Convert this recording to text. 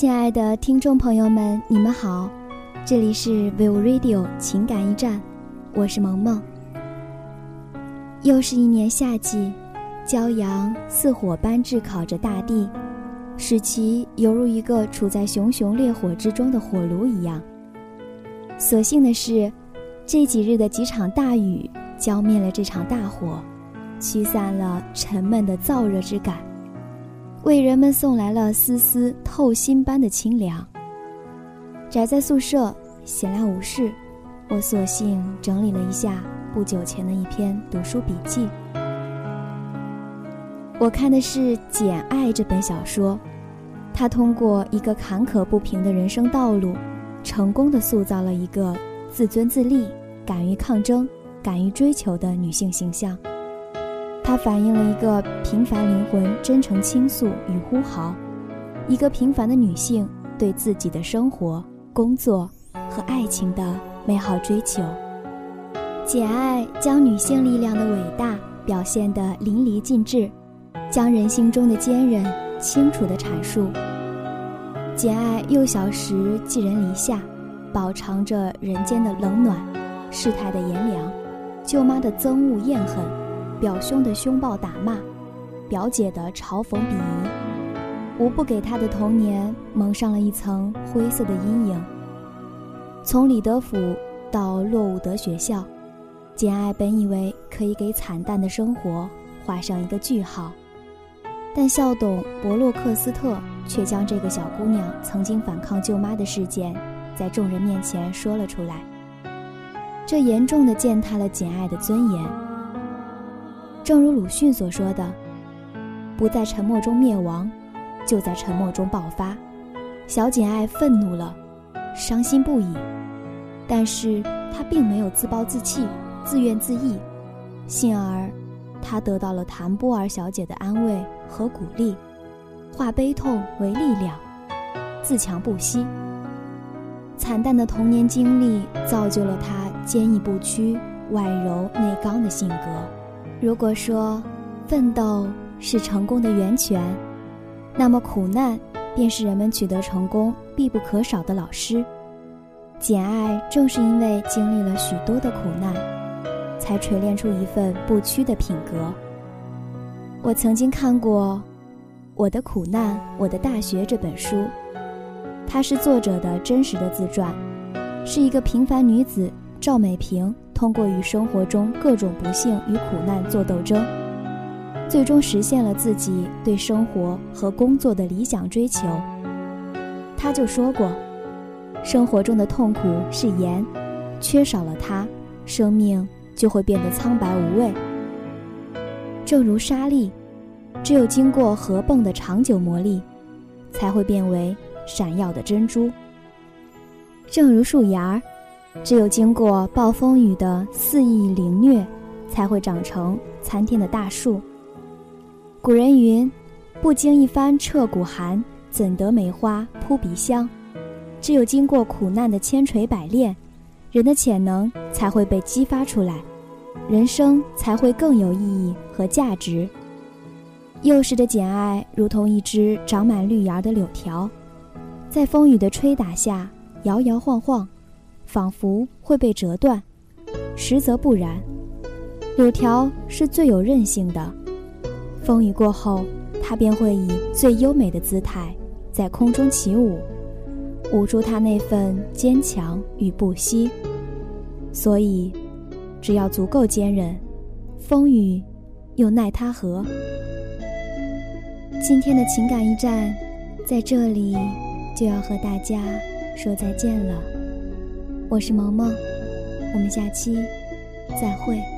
亲爱的听众朋友们，你们好，这里是 Vivo Radio 情感驿站，我是萌萌。又是一年夏季，骄阳似火般炙烤着大地，使其犹如一个处在熊熊烈火之中的火炉一样。所幸的是，这几日的几场大雨浇灭了这场大火，驱散了沉闷的燥热之感。为人们送来了丝丝透心般的清凉。宅在宿舍，闲来无事，我索性整理了一下不久前的一篇读书笔记。我看的是《简爱》这本小说，它通过一个坎坷不平的人生道路，成功的塑造了一个自尊自立、敢于抗争、敢于追求的女性形象。它反映了一个平凡灵魂真诚倾诉与呼号，一个平凡的女性对自己的生活、工作和爱情的美好追求。简爱将女性力量的伟大表现得淋漓尽致，将人性中的坚韧清楚地阐述。简爱幼小时寄人篱下，饱尝着人间的冷暖，世态的炎凉，舅妈的憎恶厌恨。表兄的凶暴打骂，表姐的嘲讽鄙夷，无不给他的童年蒙上了一层灰色的阴影。从李德府到洛伍德学校，简爱本以为可以给惨淡的生活画上一个句号，但校董伯洛克斯特却将这个小姑娘曾经反抗舅妈的事件，在众人面前说了出来，这严重的践踏了简爱的尊严。正如鲁迅所说的：“不在沉默中灭亡，就在沉默中爆发。”小简爱愤怒了，伤心不已，但是她并没有自暴自弃、自怨自艾，幸而，她得到了谭波尔小姐的安慰和鼓励，化悲痛为力量，自强不息。惨淡的童年经历造就了她坚毅不屈、外柔内刚的性格。如果说奋斗是成功的源泉，那么苦难便是人们取得成功必不可少的老师。简爱正是因为经历了许多的苦难，才锤炼出一份不屈的品格。我曾经看过《我的苦难，我的大学》这本书，它是作者的真实的自传，是一个平凡女子赵美萍。通过与生活中各种不幸与苦难做斗争，最终实现了自己对生活和工作的理想追求。他就说过：“生活中的痛苦是盐，缺少了它，生命就会变得苍白无味。正如沙粒，只有经过河迸的长久磨砺，才会变为闪耀的珍珠。正如树芽儿。”只有经过暴风雨的肆意凌虐，才会长成参天的大树。古人云：“不经一番彻骨寒，怎得梅花扑鼻香？”只有经过苦难的千锤百炼，人的潜能才会被激发出来，人生才会更有意义和价值。幼时的简爱如同一只长满绿芽的柳条，在风雨的吹打下摇摇晃晃。仿佛会被折断，实则不然。柳条是最有韧性的，风雨过后，它便会以最优美的姿态在空中起舞，舞出它那份坚强与不息。所以，只要足够坚韧，风雨又奈它何？今天的情感驿站，在这里就要和大家说再见了。我是萌萌，我们下期再会。